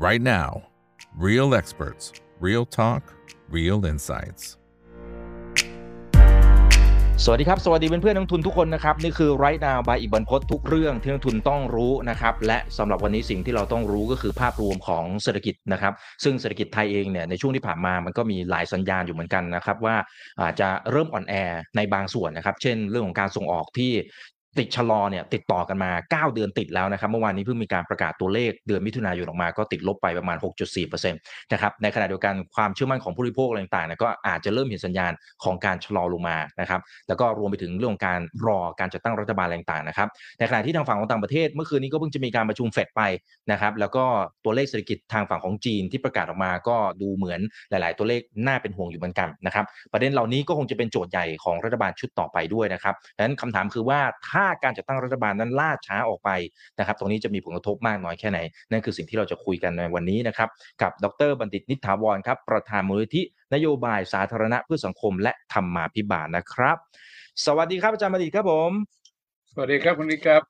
right now. Real experts, real talk, real insights. สวัสดีครับ สวัสดีเพื่อนๆนักทุนทุกคนนะครับ นี่คือ right now by อีกบันพศทุกเรื่องที่นักทุนต้องรู้นะครับ และสำหรับวันนี้สิ่งที่เราต้องรู้ก็คือภาพรวมของเศรษฐกิจนะครับ ซึ่งเศรษฐกิจไทยเองเนี่ยในช่วงที่ผ่านมามันก็มีหลายสัญญาณอยู่เหมือนกันนะครับ ว่าอาจจะเริ่มอ่อนแอในบางส่วนนะครับ เช่น เรื่องของการส่งออกที่ ติดชะลอเนี่ยติดต่อกันมา 9 เดือนติดแล้วนะครับเมื่อวานนี้เพิ่งมีการประกาศตัวเลขเดือนมิถุนายนออกมาก็ติดลบไปประมาณ 6.4%นะครับในขณะเดียวกันความเชื่อมั่นของผู้บริโภคอะไรต่างๆก็อาจจะเริ่มเห็นสัญญาณของการชะลอลงมานะครับแล้วก็รวมไปถึงเรื่องของการรอการจัดตั้งรัฐบาลอะไรต่างๆนะครับในขณะที่ทางฝั่งของต่างประเทศ เมื่อคืนนี้ก็เพิ่งจะมีการประชุมเฟดไปนะครับแล้วก็ตัวเลขเศรษฐกิจทางฝั่งของจีนที่ประกาศออกมาก็ดูเหมือนหลาย ๆ ตัวเลขน่าเป็นห่วงอยู่เหมือนกันนะครับประเด็นเหล่านี้ก็คงจะเป็นโจทย์ใหญ่ของรัฐบาลชุดต่อไปด้วยนะครับดังนั้นคำถามคือว่าถ้าการจัดตั้งรัฐบาลนั้นล่าช้าออกไปนะครับตรงนี้จะมีผลกระทบมากน้อยแค่ไหน นั่นคือสิ่งที่เราจะคุยกันในวันนี้นะครับกับดรบัณฑิตนิถาวรครับประธานมูลนิธินโยบายสาธารณะเพื่อสังคม และธรรมาภิบาลนะครับ สวัสดีครับอาจารย์บัณฑิตครับผม สวัสดีครับคุณนิกครับ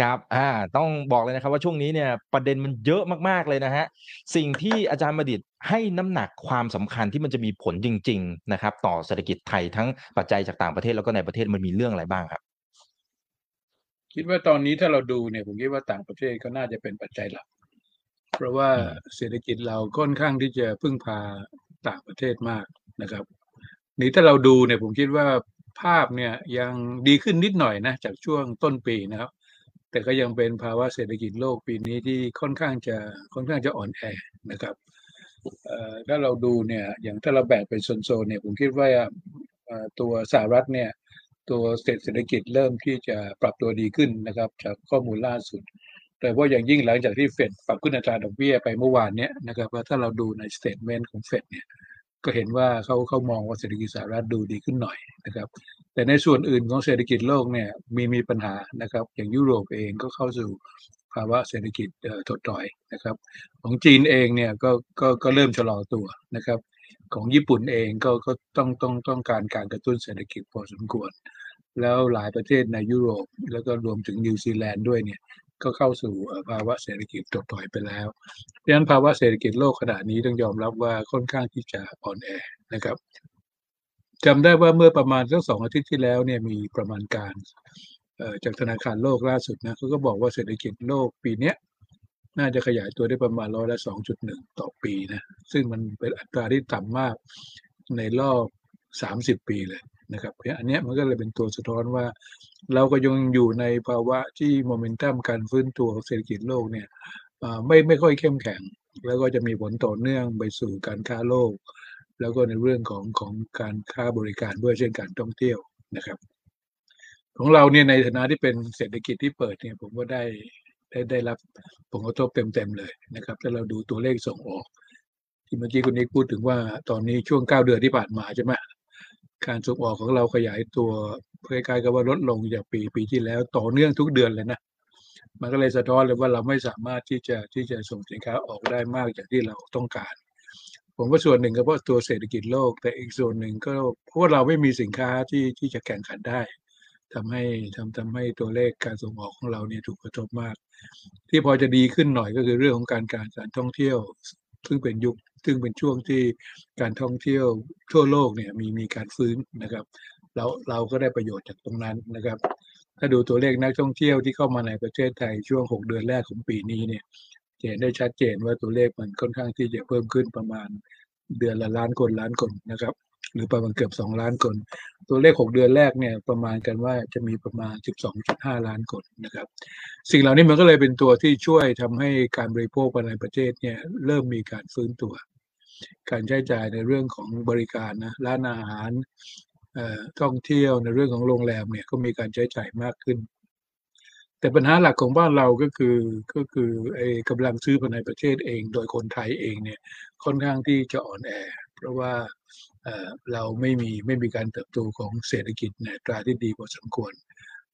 ครับ อ่า ต้องบอกเลยนะครับว่าช่วงนี้เนี่ยประเด็นมันเยอะมากๆเลยนะฮะ สิ่งที่อาจารย์บัณฑิตให้น้ำหนักความสำคัญที่มันจะมีผลจริง ๆ นะครับ ต่อเศรษฐกิจไทยทั้งปัจจัยจากต่างประเทศแล้วก็ในประเทศมันมีเรื่องอะไรบ้างครับ คิดว่าตอนนี้ถ้าเราดูเนี่ยผมคิดว่าต่างประเทศก็น่าจะเป็นปัจจัยหลัก เพราะว่าอืมเศรษฐกิจเราค่อนข้างที่จะพึ่งพาต่างประเทศมากนะครับนี่ถ้าเราดูเนี่ยผมคิดว่าภาพเนี่ยยังดีขึ้นนิดหน่อยนะจากช่วงต้นปีนะครับ แต่ก็ยังเป็นภาวะเศรษฐกิจโลกปีนี้ที่ค่อนข้างจะค่อนข้างจะอ่อนแอนะครับเอ่อถ้าเราดูเนี่ยอย่างถ้าเราแบ่งเป็นโซนๆเนี่ยผมคิดว่าเอ่อตัวสหรัฐเนี่ย ตัวเศรษฐกิจเริ่มที่จะปรับตัวดีขึ้นนะครับ จากข้อมูลล่าสุด แต่ว่าอย่างยิ่งหลังจากที่เฟดปรับขึ้นอัตราดอกเบี้ยไปเมื่อวานเนี้ยนะครับว่าถ้าเราดูใน statement ของเฟดเนี่ยก็เห็นว่าเขาเขามองว่าเศรษฐกิจสหรัฐดูดีขึ้นหน่อยนะครับ แต่ในส่วนอื่นของเศรษฐกิจโลกเนี่ยมีมีปัญหานะครับ อย่างยุโรปเองก็เข้าสู่ภาวะเศรษฐกิจถดถอยนะครับ ของจีนเองเนี่ยก็ก็ก็เริ่มชะลอตัวนะครับ ของญี่ปุ่นเองก็ก็ต้องต้องต้องการการกระตุ้นเศรษฐกิจพอสมควร แล้วหลายประเทศในยุโรป แล้วก็รวมถึงนิวซีแลนด์ด้วยเนี่ยก็เข้าสู่ภาวะเศรษฐกิจถดถอยไปแล้วดังนั้นภาวะเศรษฐกิจโลกขณะนี้ต้องยอมรับว่าค่อนข้างที่จะอ่อนแอนะครับจำได้ว่าเมื่อประมาณสักสองอาทิตย์ที่แล้วเนี่ยมีประมาณการจากธนาคารโลกล่าสุดนะเขาก็บอกว่าเศรษฐกิจโลกปีนี้ น่าจะขยายตัวได้ประมาณร้อยละสองจุดหนึ่งต่อปีนะ ซึ่งมันเป็นอัตราที่ต่ำมากในรอบสามสิบปีเลยนะครับอันนี้มันก็เลยเป็นตัวสะท้อนว่า เราก็ยังอยู่ในภาวะที่โมเมนตัมการฟื้นตัวของเศรษฐกิจโลกเนี่ยไม่ไม่ค่อยเข้มแข็ง แล้วก็จะมีผลต่อเนื่องไปสู่การค้าโลก แล้วก็ในเรื่องของของการค้าบริการด้วยเช่นการท่องเที่ยวนะครับ ของเราเนี่ยในฐานะที่เป็นเศรษฐกิจที่เปิดเนี่ยผมก็ได้ ได้ได้รับผลกระทบเต็มๆเลยนะครับถ้าเราดูตัวเลขส่งออก ที่เมื่อกี้คุณนิกพูดถึงว่าตอนนี้ช่วงเก้าเดือนที่ผ่านมาใช่ไหมการส่งออกของเราขยายตัวคล้ายๆกับว่าลดลงจากปีปีที่แล้วต่อเนื่องทุกเดือนเลยนะมันก็เลยสะท้อนเลยว่าเราไม่สามารถที่จะที่จะส่งสินค้าออกได้มากอย่างที่เราต้องการ ผมว่าส่วนหนึ่งก็เพราะตัวเศรษฐกิจโลก แต่อีกส่วนหนึ่งก็เพราะว่าเราไม่มีสินค้าที่ที่จะแข่งขันได้ ทำให้ทำทำให้ตัวเลขการส่งออกของเราเนี่ยถูกกระทบมาก ที่พอจะดีขึ้นหน่อยก็คือเรื่องของการการการท่องเที่ยว ซึ่งเป็นยุค ซึ่งเป็นช่วงที่การท่องเที่ยวทั่วโลกเนี่ยมีมีการฟื้นนะครับเราเราก็ได้ประโยชน์จากตรงนั้นนะครับ ถ้าดูตัวเลขนักท่องเที่ยวที่เข้ามาในประเทศไทยช่วง 6 เดือนแรกของปีนี้เนี่ยเห็นได้ชัดเจนว่าตัวเลขมันค่อนข้างที่จะเพิ่มขึ้นประมาณเดือนละล้านคนล้านคนนะครับ หรือประมาณเกือบ 2 ล้านคน ตัวเลข 6 เดือนแรกเนี่ยประมาณกันว่าจะมีประมาณ 12.5 ล้านคนนะครับ สิ่งเหล่านี้มันก็เลยเป็นตัวที่ช่วยทำให้การบริโภคภายในประเทศเนี่ยเริ่มมีการฟื้นตัว การใช้จ่ายในเรื่องของบริการนะร้านอาหารอ่อท่องเที่ยวในเรื่องของโรงแรมเนี่ยก็มีการใช้จ่ายมากขึ้น แต่ปัญหาหลักของบ้านเราก็คือก็คือไอ้กำลังซื้อภายในประเทศเอง โดยคนไทยเองเนี่ยค่อนข้างที่จะอ่อนแอ เพราะว่า เราไม่มีไม่มีการเติบโตของเศรษฐกิจในตราที่ดีพอสมควร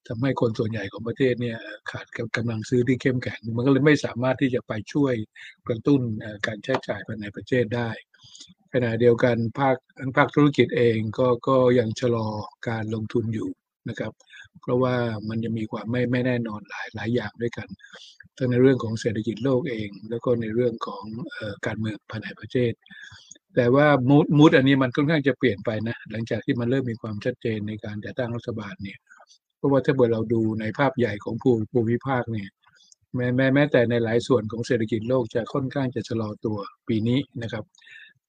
ทำให้คนส่วนใหญ่ของประเทศเนี่ยขาดกำลังซื้อที่เข้มแข็ง มันก็เลยไม่สามารถที่จะไปช่วยกระตุ้นการใช้จ่ายภายในประเทศได้ ขณะเดียวกันภาคภาคธุรกิจเองก็ก็ยังชะลอการลงทุนอยู่นะครับ เพราะว่ามันจะมีความไม่ไม่แน่นอนหลายหลายอย่างด้วยกันทั้งในเรื่องของเศรษฐกิจโลกเอง แล้วก็ในเรื่องของออการเมืองภายในประเทศ แต่ว่ามูดมูดอันนี้มันค่อนข้างจะเปลี่ยนไปนะ หลังจากที่มันเริ่มมีความชัดเจนในการจัดตั้งรัฐบาลเนี่ย เพราะว่าถ้าเกิดเราดูในภาพใหญ่ของภูภูมิภาคเนี่ย แม้แม้แม้แต่ในหลายส่วนของเศรษฐกิจโลกจะค่อนข้างจะชะลอตัวปีนี้นะครับ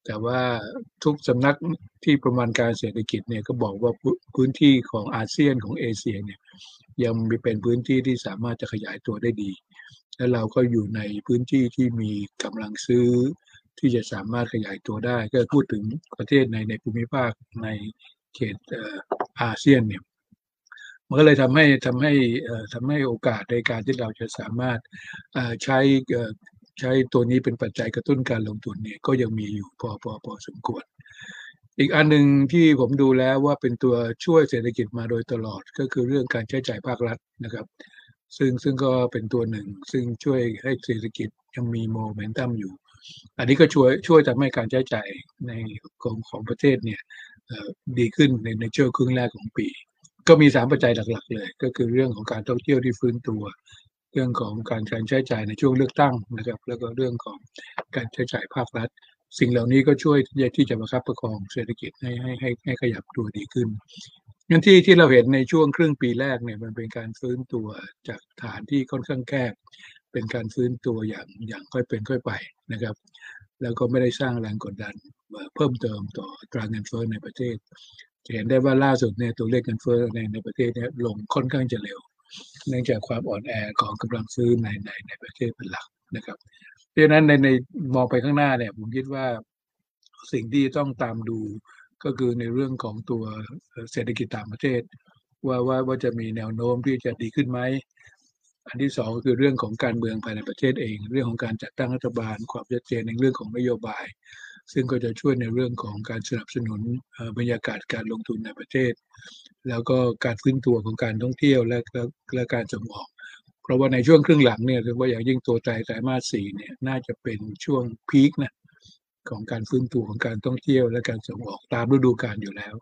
แต่ว่าทุกสำนักที่ประมาณการเศรษฐกิจเนี่ยก็บอกว่าพื้นที่ของอาเซียนของเอเชียเนี่ยยังมีเป็นพื้นที่ที่สามารถจะขยายตัวได้ดี และเราก็อยู่ในพื้นที่ที่มีกำลังซื้อ ที่จะสามารถขยายตัวได้ ก็พูดถึงประเทศในในภูมิภาคในเขตอาเซียนเนี่ยมันก็เลยทำให้ทำให้ทำให้โอกาสในการที่เราจะสามารถใช้ใช้ตัวนี้เป็นปัจจัยกระตุ้นการลงทุนเนี่ยก็ยังมีอยู่พอพอพอสมควร อีกอันหนึ่งที่ผมดูแล้วว่าเป็นตัวช่วยเศรษฐกิจมาโดยตลอดก็คือเรื่องการใช้จ่ายภาครัฐนะครับ ซึ่งซึ่งก็เป็นตัวหนึ่ง ซึ่งช่วยให้เศรษฐกิจยังมีโมเมนตัมอยู่ อันนี้ก็ช่วยช่วยทำให้การใช้จ่ายในของของประเทศเนี่ยดีขึ้นในในช่วงครึ่งแรกของปี ก็มีสามปัจจัยหลัก ๆ เลย ก็คือเรื่องของการท่องเที่ยวที่ฟื้นตัว เรื่องของการการใช้จ่ายในช่วงเลือกตั้งนะครับ แล้วก็เรื่องของการใช้จ่ายภาครัฐ สิ่งเหล่านี้ก็ช่วยที่จะประคับประคองเศรษฐกิจให้ให้ให้ให้ขยับตัวดีขึ้นงั้นที่ที่เราเห็นในช่วงครึ่งปีแรกเนี่ยมันเป็นการฟื้นตัวจากฐานที่ค่อนข้างแคบ เป็นการฟื้นตัวอย่างอย่างค่อยเป็นค่อยไปนะครับ แล้วก็ไม่ได้สร้างแรงกดดันเพิ่มเติมต่อตราเงินเฟ้อในประเทศ จะเห็นได้ว่าล่าสุดเนี่ยตัวเลขเงินเฟ้อในในประเทศเนี่ยลงค่อนข้างจะเร็ว เนื่องจากความอ่อนแอของกำลังซื้อในในในประเทศเป็นหลักนะครับ เพราะฉะนั้นในในมองไปข้างหน้าเนี่ยผมคิดว่าสิ่งที่ต้องตามดูก็คือในเรื่องของตัวเศรษฐกิจต่างประเทศ ว่าว่าว่าจะมีแนวโน้มที่จะดีขึ้นไหม อันที่สองก็คือเรื่องของการเมืองภายในประเทศเอง เรื่องของการจัดตั้งรัฐบาล ความชัดเจนในเรื่องของนโยบาย ซึ่งก็จะช่วยในเรื่องของการสนับสนุนบรรยากาศการลงทุนในประเทศ แล้วก็การฟื้นตัวของการท่องเที่ยวและและและการส่งออก เพราะว่าในช่วงครึ่งหลังเนี่ยถือว่าอย่างยิ่งตัวใจไตรมาสสี่เนี่ยน่าจะเป็นช่วงพีคนะของการฟื้นตัวของการท่องเที่ยว และการส่งออกตามฤดูกาลอยู่แล้ว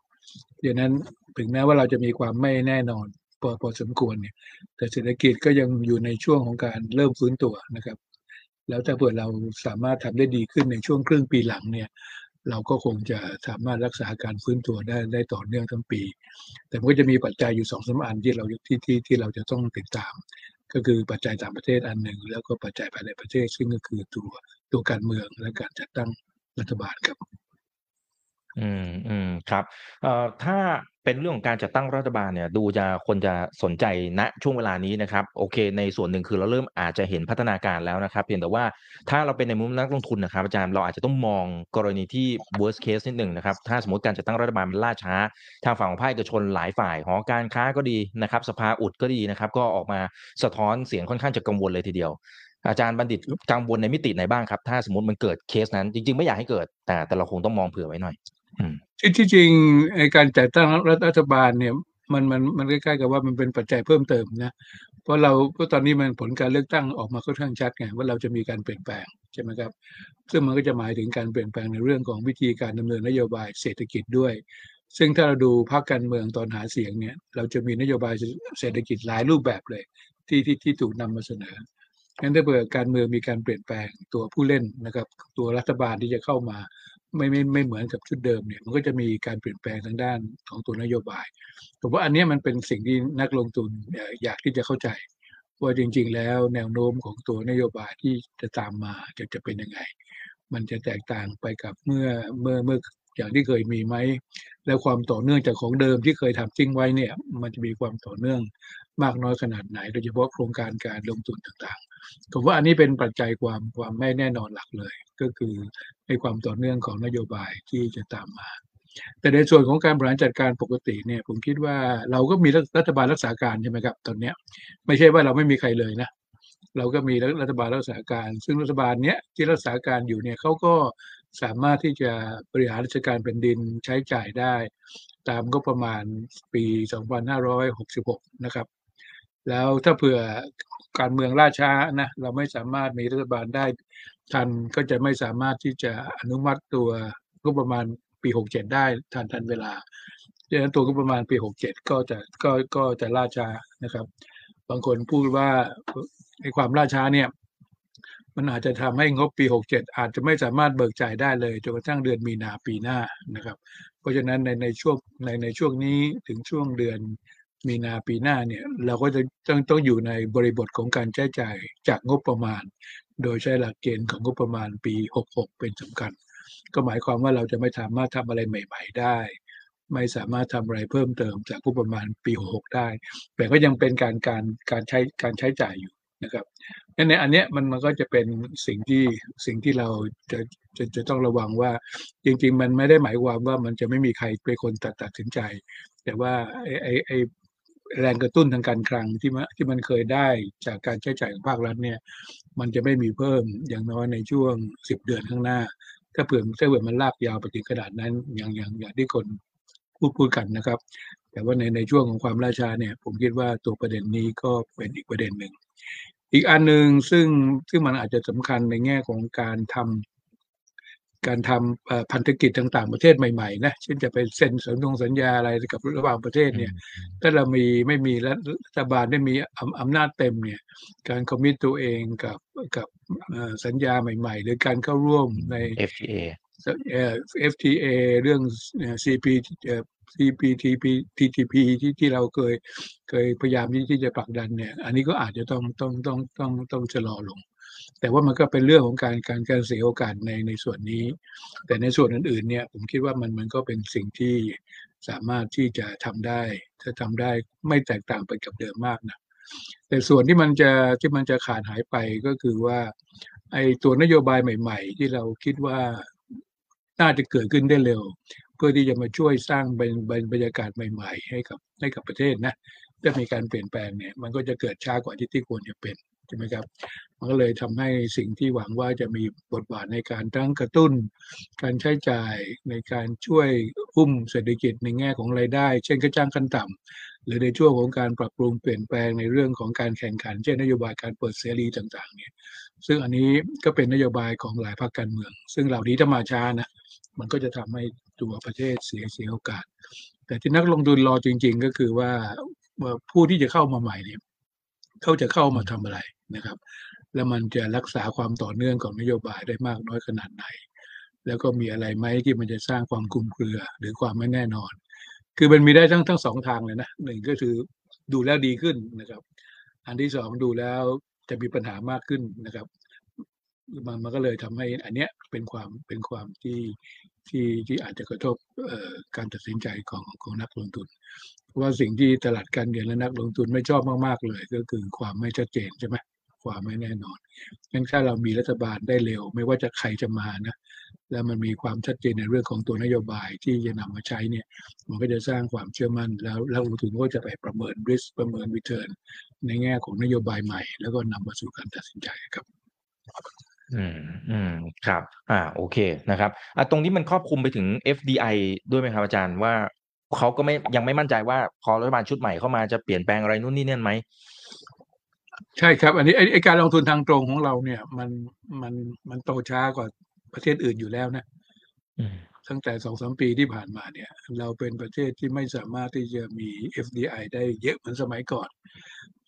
ดังนั้นถึงแม้ว่าเราจะมีความไม่แน่นอน พอพอสมควรเนี่ยแต่เศรษฐกิจก็ยังอยู่ในช่วงของการเริ่มฟื้นตัวนะครับ แล้วถ้าเผื่อเราสามารถทำได้ดีขึ้นในช่วงครึ่งปีหลังเนี่ยเราก็คงจะสามารถรักษาการฟื้นตัวได้ได้ต่อเนื่องทั้งปี แต่มันก็จะมีปัจจัยอยู่สองสาอันที่เราที่ที่ที่เราจะต้องติดตาม ก็คือปัจจัยต่างประเทศอันหนึ่ง แล้วก็ปัจจัยภายในประเทศ ซึ่งก็คือตัวตัวการเมืองและการจัดตั้งรัฐบาลครับ อืมอืมครับเอ่อถ้า เป็นเรื่องของการจัดตั้งรัฐบาลเนี่ยดูจะคนจะสนใจณช่วงเวลานี้นะครับโอเค ในส่วนหนึ่งคือเราเริ่มอาจจะเห็นพัฒนาการแล้วนะครับ เพียงแต่ว่าถ้าเราเป็นในมุมนักลงทุนนะครับอาจารย์เราอาจจะต้องมองกรณีที่ worst case นิดหนึ่งนะครับถ้าสมมติการจัดตั้งรัฐบาลมันล่าช้า ทางฝั่งของภาคเอกชนหลายฝ่ายหอการค้าก็ดีนะครับ สภาอุดก็ดีนะครับ ก็ออกมาสะท้อนเสียงค่อนข้างจะกังวลเลยทีเดียวอาจารย์บัณฑิตกังวลในมิติไหนบ้างครับ ถ้าสมมติมันเกิดเคสนั้น จริง ๆ ไม่อยากให้เกิด แต่แต่เราคงต้องมองเผื่อไว้หน่อย ที่ที่จริงในการจัดตั้งรัฐบาลเนี่ย มันมันมันใกล้ๆกับว่ามันเป็นปัจจัยเพิ่มเติมนะเพราะเราก็ตอนนี้มันผลการเลือกตั้งออกมาค่อนข้างชัดไงว่าเราจะมีการเปลี่ยนแปลงใช่ไหมครับ ซึ่งมันก็จะหมายถึงการเปลี่ยนแปลงในเรื่องของวิธีการดำเนินนโยบายเศรษฐกิจด้วย ซึ่งถ้าเราดูพรรคการเมืองตอนหาเสียงเนี่ย เราจะมีนโยบายเศรษฐกิจหลายรูปแบบเลย ที่ที่ที่ถูกนำมาเสนองั้นถ้าเกิดการเมืองมีการเปลี่ยนแปลงตัวผู้เล่นนะครับ ตัวรัฐบาลที่จะเข้ามา ไม่ไม่ไม่เหมือนกับชุดเดิมเนี่ย มันก็จะมีการเปลี่ยนแปลงทางด้านของตัวนโยบายผมว่าอันนี้มันเป็นสิ่งที่นักลงทุนอยากที่จะเข้าใจ ว่าจริง ๆ แล้วแนวโน้มของตัวนโยบายที่จะตามมาจะจะเป็นยังไง มันจะแตกต่างไปกับเมื่อเมื่อเมื่ออย่างที่เคยมีไหมแล้วความต่อเนื่องจากของเดิมที่เคยทำทิ้งไว้เนี่ย มันจะมีความต่อเนื่องมากน้อยขนาดไหน โดยเฉพาะโครงการการลงทุนต่าง ผมว่าอันนี้เป็นปัจจัยความความไม่แน่นอนหลักเลย ก็คือในความต่อเนื่องของนโยบายที่จะตามมา แต่ในส่วนของการบริหารจัดการปกติเนี่ยผมคิดว่าเราก็มีรัฐบาลรักษาการใช่ไหมครับ ตอนเนี้ยไม่ใช่ว่าเราไม่มีใครเลยนะเราก็มีรัฐบาลรักษาการ ซึ่งรัฐบาลเนี้ยที่รักษาการอยู่เนี่ยเขาก็สามารถที่จะบริหารราชการแผ่นดินใช้จ่ายได้ ตามก็ประมาณปี 2566 นะครับ แล้วถ้าเผื่อการเมืองล่าช้านะเราไม่สามารถมีรัฐบาลได้ทันก็จะไม่สามารถที่จะอนุมัติตัวก็ประมาณปี67ได้ทันทันเวลาดังนั้นตัวก็ประมาณปี67ก็จะก็ก็จะล่าช้านะครับ บางคนพูดว่าไอ้ความล่าช้าเนี่ย มันอาจจะทำให้งบปี 67 อาจจะไม่สามารถเบิกจ่ายได้เลยจนกระทั่งเดือนมีนาปีหน้านะครับ เพราะฉะนั้นในในช่วงในในช่วงนี้ถึงช่วงเดือน มีนาปีหน้าเนี่ยเราก็จะต้องต้องอยู่ในบริบทของการใช้จ่ายจากงบประมาณ โดยใช้หลักเกณฑ์ของงบประมาณปี 66 เป็นสำคัญ ก็หมายความว่าเราจะไม่สามารถทำอะไรใหม่ ๆ ได้ ไม่สามารถทำอะไรเพิ่มเติมจากงบประมาณปี 66 ได้ แต่ก็ยังเป็นการการการใช้การใช้จ่ายอยู่นะครับนั่นในอันเนี้ยมันมันก็จะเป็นสิ่งที่สิ่งที่เราจะจะจะต้องระวังว่า จริง ๆ มันไม่ได้หมายความว่ามันจะไม่มีใครเป็นคนตัดตัดสินใจ แต่ว่าไอไอ้ไอ้ แรงกระตุ้นทางการคลังที่มันที่มันเคยได้จากการใช้จ่ายของภาครัฐเนี่ย มันจะไม่มีเพิ่มอย่างน้อยในช่วงสิบเดือนข้างหน้า ถ้าเผื่อถ้าเผื่อมันลากยาวไปถึงขนาดนั้นอย่างอย่างอย่างที่คนพูดพูดกันนะครับ แต่ว่าในในช่วงของความล่าชาเนี่ย ผมคิดว่าตัวประเด็นนี้ก็เป็นอีกประเด็นหนึ่งอีกอันหนึ่งซึ่งซึ่งมันอาจจะสำคัญในแง่ของการทำ การทำเอ่อพันธกิจต่างๆประเทศใหม่ๆนะเช่นจะไปเซ็นสัญญงสัญญาอะไรกับระหว่างประเทศเนี่ย ถ้าเรามีไม่มีรัฐรัฐบาลได้มีอำอำนาจเต็มเนี่ย การคอมมิตตัวเองกับกับเอ่อสัญญาใหม่ ๆ หรือการเข้าร่วมใน FTA เอ่อ FTA เรื่องเอ่อ CP เอ่อ CPTP TTP ที่ที่เราเคยเคยพยายามที่ที่จะผลักดันเนี่ย อันนี้ก็อาจจะต้องต้องต้องต้องต้องชะลอลง แต่ว่ามันก็เป็นเรื่องของการการการเสียโอกาสในในส่วนนี้ แต่ในส่วนอื่นๆเนี่ยผมคิดว่ามันมันก็เป็นสิ่งที่สามารถที่จะทำได้ถ้าทำได้ไม่แตกต่างไปกับเดิมมากนะแต่ส่วนที่มันจะที่มันจะขาดหายไปก็คือว่าไอ้ตัวนโยบายใหม่ ๆ ที่เราคิดว่าน่าจะเกิดขึ้นได้เร็ว เพื่อที่จะมาช่วยสร้างเป็นบรรยากาศใหม่ ๆ ให้กับให้กับประเทศนะถ้ามีการเปลี่ยนแปลงเนี่ยมันก็จะเกิดช้ากว่าที่ที่ควรจะเป็น ใช่ไหมครับมันก็เลยทำให้สิ่งที่หวังว่าจะมีบทบาทในการทั้งกระตุ้น การใช้จ่ายในการช่วยอุ้มเศรษฐกิจในแง่ของรายได้ เช่นกระจ้างขั้นต่ำหรือในช่วงของการปรับปรุงเปลี่ยนแปลงในเรื่องของการแข่งขัน เช่นนโยบายการเปิดเสรีต่างๆเนี่ยซึ่งอันนี้ก็เป็นนโยบายของหลายพรรคการเมือง ซึ่งเหล่านี้ถ้ามาช้านะมันก็จะทำให้ตัวประเทศเสียเสียโอกาส แต่ที่นักลงทุนรอจริง ๆ ก็คือว่าผู้ที่จะเข้ามาใหม่เนี่ย เขาจะเข้ามาทำอะไรนะครับ แล้วมันจะรักษาความต่อเนื่องของนโยบายได้มากน้อยขนาดไหน แล้วก็มีอะไรไหมที่มันจะสร้างความคลุมเครือ หรือความไม่แน่นอน คือมันมีได้ทั้งทั้งสองทางเลยนะหนึ่งก็คือดูแล้วดีขึ้นนะครับ อันที่สองดูแล้วจะมีปัญหามากขึ้นนะครับ มันมันก็เลยทำให้อันเนี้ยเป็นความเป็นความที่ที่ที่อาจจะกระทบเอ่อการตัดสินใจของของนักลงทุน เพราะว่าสิ่งที่ตลาดการเงินและนักลงทุนไม่ชอบมากๆเลย ก็คือความไม่ชัดเจนใช่ไหมความไม่แน่นอนงั้นถ้าเรามีรัฐบาลได้เร็ว ไม่ว่าจะใครจะมานะ แล้วมันมีความชัดเจนในเรื่องของตัวนโยบายที่จะนำมาใช้เนี่ย มันก็จะสร้างความเชื่อมั่น แล้วแล้วลงทุนก็จะไปประเมิน risk ประเมิน return ในแง่ของนโยบายใหม่ แล้วก็นำมาสู่การตัดสินใจครับอืมอืมครับ อ่า โอเคนะครับอะตรงนี้มันครอบคลุมไปถึง FDI ด้วยไหมครับอาจารย์ว่า เขาก็ไม่ยังไม่มั่นใจว่าพอรัฐบาลชุดใหม่เข้ามาจะเปลี่ยนแปลงอะไรนู่นนี่นั่นไหมใช่ครับ อันนี้ไอ้ไอ้การลงทุนทางตรงของเราเนี่ย มันมันมันโตช้ากว่าประเทศอื่นอยู่แล้วนะอืมตั้งแต่สองสามปีที่ผ่านมาเนี่ย เราเป็นประเทศที่ไม่สามารถที่จะมี FDI ได้เยอะเหมือนสมัยก่อน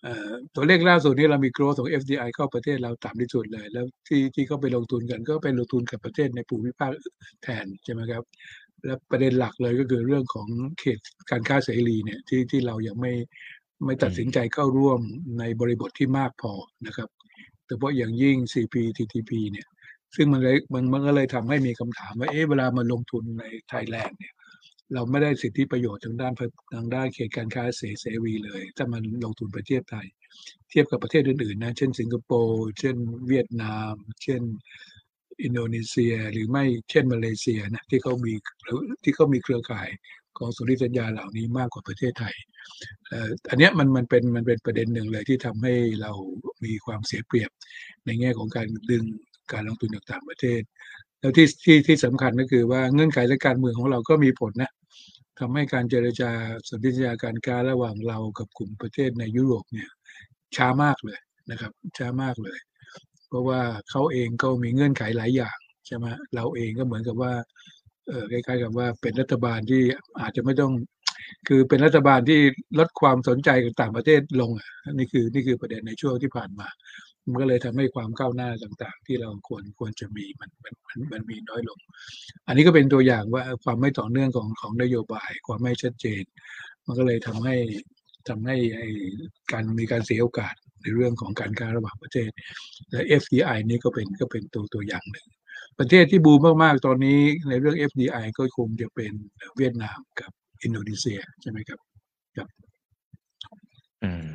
เอ่อตัวเลขล่าสุดนี้เรามี growth ของ FDI เข้าประเทศเราต่ำที่สุดเลย แล้วที่ที่เขาไปลงทุนกันก็ไปลงทุนกับประเทศในภูมิภาคแทนใช่ไหมครับ และประเด็นหลักเลยก็คือเรื่องของเขตการค้าเสรีเนี่ยที่ที่เรายังไม่ไม่ตัดสินใจเข้าร่วมในบริบทที่มากพอนะครับแต่เพราะอย่างยิ่ง CPTPP เนี่ยซึ่งมันเลยมันมันก็เลยทำให้มีคำถามว่าเอ๊ะเวลามาลงทุนในไทยแลนด์เนี่ยเราไม่ได้สิทธิประโยชน์ทางด้านทางด้านเขตการค้าเสเสรีเลย ถ้ามันลงทุนประเทศไทย เทียบกับประเทศอื่นๆนะเช่นสิงคโปร์เช่นเวียดนาม เช่น อินโดนีเซีย หรือไม่เช่นมาเลเซียนะที่เขามีที่เขามีเครือข่ายของสุริสัญญาเหล่านี้มากกว่าประเทศไทยอันนี้มันมันเป็นมันเป็นประเด็นหนึ่งเลยที่ทำให้เรามีความเสียเปรียบในแง่ของการดึงการลงทุนจากต่างประเทศ แล้วที่ที่ที่สำคัญก็คือว่าเงื่อนไขและการเมืองของเราก็มีผลนะทำให้การเจรจาสนธิสัญญาการค้าระหว่างเรากับกลุ่มประเทศในยุโรปเนี่ยช้ามากเลยนะครับช้ามากเลย เพราะว่าเขาเองก็มีเงื่อนไขหลายอย่างใช่ไหมเราเองก็เหมือนกับว่าเออคล้ายๆกับว่าเป็นรัฐบาลที่อาจจะไม่ต้อง คือเป็นรัฐบาลที่ลดความสนใจกับต่างประเทศลงอะนี่คือนี่คือประเด็นในช่วงที่ผ่านมา มันก็เลยทำให้ความก้าวหน้าต่างๆ ที่เราควรควรจะมีมันมันมันมันมีน้อยลง อันนี้ก็เป็นตัวอย่างว่าความไม่ต่อเนื่องของของนโยบาย ความไม่ชัดเจน มันก็เลยทำให้ทำให้ไอ้การมีการเสียโอกาส ในเรื่องของการค้าระหว่างประเทศ และ FDI นี่ก็เป็นก็เป็นตัวตัวอย่างหนึ่ง ประเทศที่บูมมาก ๆ ตอนนี้ในเรื่อง FDI ก็คงจะเป็นเวียดนามกับอินโดนีเซียใช่ไหมครับอืม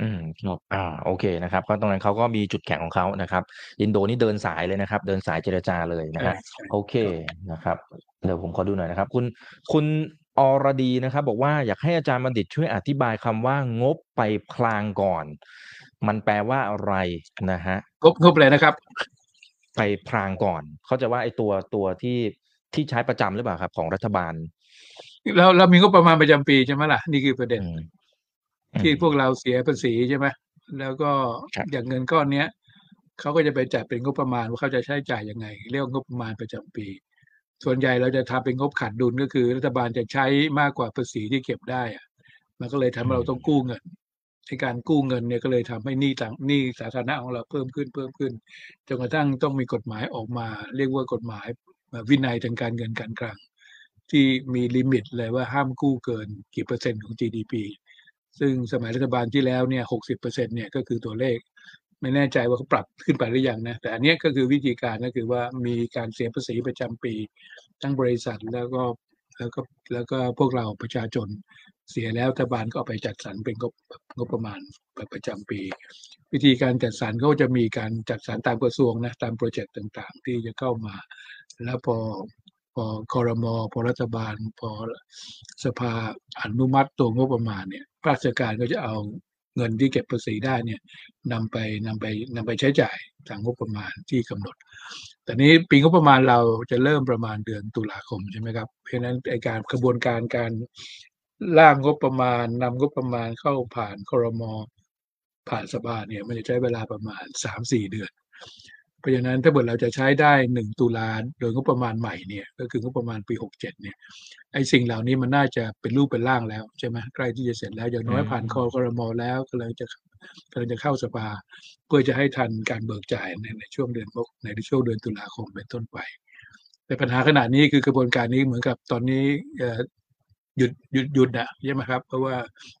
อืมครับอ่าโอเคนะครับก็ตรงนั้นเขาก็มีจุดแข็งของเขานะครับ อินโดนี่เดินสายเลยนะครับ เดินสายเจรจาเลยนะฮะใช่โอเคนะครับ เดี๋ยวผมขอดูหน่อยนะครับ คุณคุณอรดีนะครับ บอกว่าอยากให้อาจารย์บัณฑิตช่วยอธิบายคำว่างบไปพลางก่อน มันแปลว่าอะไรนะฮะงบงบเลยนะครับ ไปพลางก่อน เขาใจะว่าไอ้ตัวตัวที่ที่ใช้ประจำหรือเปล่าครับ ของรัฐบาล เราเรามีงบประมาณประจำปีใช่ไหมล่ะ นี่คือประเด็นอืมที่อืมพวกเราเสียภาษีใช่ไหมแล้วก็ครับอย่างเงินก้อนเนี้ยเขาก็จะไปจัดเป็นงบประมาณว่าเขาจะใช้จ่ายยังไง เรียกว่างบประมาณประจำปี ส่วนใหญ่เราจะทำเป็นงบขาดดุลก็คือ รัฐบาลจะใช้มากกว่าภาษีที่เก็บได้อะมันก็เลยทำให้เราต้องกู้เงิน ในการกู้เงินเนี่ยก็เลยทำให้หนี้ต่างหนี้สาธารณะของเราเพิ่มขึ้นเพิ่มขึ้นจนกระทั่งต้องมีกฎหมายออกมา เรียกว่ากฎหมายวินัยทางการเงินการคลัง ที่มีลิมิตเลยว่าห้ามกู้เกินกี่เปอร์เซ็นต์ของ GDP ซึ่งสมัยรัฐบาลที่แล้วเนี่ย60%เปอร์เซ็นต์เนี่ยก็คือตัวเลข ไม่แน่ใจว่าเขาปรับขึ้นไปหรือยังนะ แต่อันนี้ก็คือวิธีการก็คือว่ามีการเสียภาษีประจำปี ทั้งบริษัทแล้วก็ แล้วก็แล้วก็พวกเราประชาชนเสียแล้วรัฐบาลก็เอาไปจัดสรรเป็นงบงบประมาณประจำปี วิธีการจัดสรรเขาจะมีการจัดสรรตามกระทรวงนะตามโปรเจกต์ต่างๆ ที่จะเข้ามา แล้วพอพอคอรมอพอรัฐบาล พอสภาอนุมัติตัวงบประมาณเนี่ยราชการก็จะเอาเงินที่เก็บภาษีได้เนี่ยนำไปนำไปนำไปใช้จ่ายทางงบประมาณที่กำหนด แต่นี้ปีงบประมาณเราจะเริ่มประมาณเดือนตุลาคมใช่ไหมครับ เพราะฉะนั้นไอการกระบวนการการร่างงบประมาณนำงบประมาณเข้าผ่านครมผ่านสภาเนี่ยมันจะใช้เวลาประมาณสามสี่เดือน เพราะฉะนั้นถ้าเกิดเราจะใช้ได้หนึ่งตุลาโดยงบประมาณใหม่เนี่ยก็คืองบประมาณปีหกเจ็ดเนี่ยไอ้สิ่งเหล่านี้มันน่าจะเป็นรูปเป็นร่างแล้วใช่ไหมใกล้ที่จะเสร็จแล้วอย่างน้อยผ่านคอครมแล้วก็เลยจะกำลังจะเข้าสภา เพื่อจะให้ทันการเบิกจ่ายในในช่วงเดือนมกในช่วงเดือนตุลาคมเป็นต้นไป แต่ปัญหาขนาดนี้คือกระบวนการนี้เหมือนกับตอนนี้เอ่อหยุดหยุดหยุดอะใช่ไหมครับ เพราะว่า